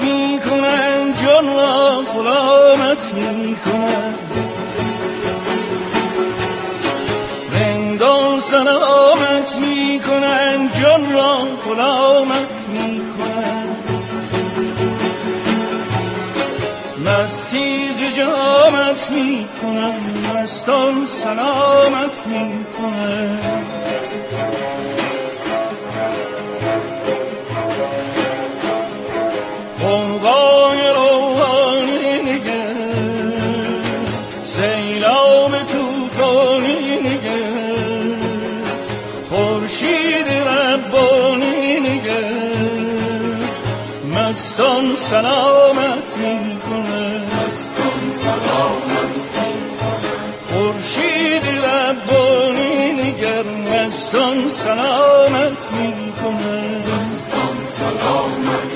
می کنن جان را غلامت می کنن رندان سلامت می کنن جان را غلامت می کنن مستی ز جامت می کنن مستان سلامت می مستان سلامت می کنه مستان سلامت خورشید ربانی نگر مستان سلامت می کنه مستان سلامت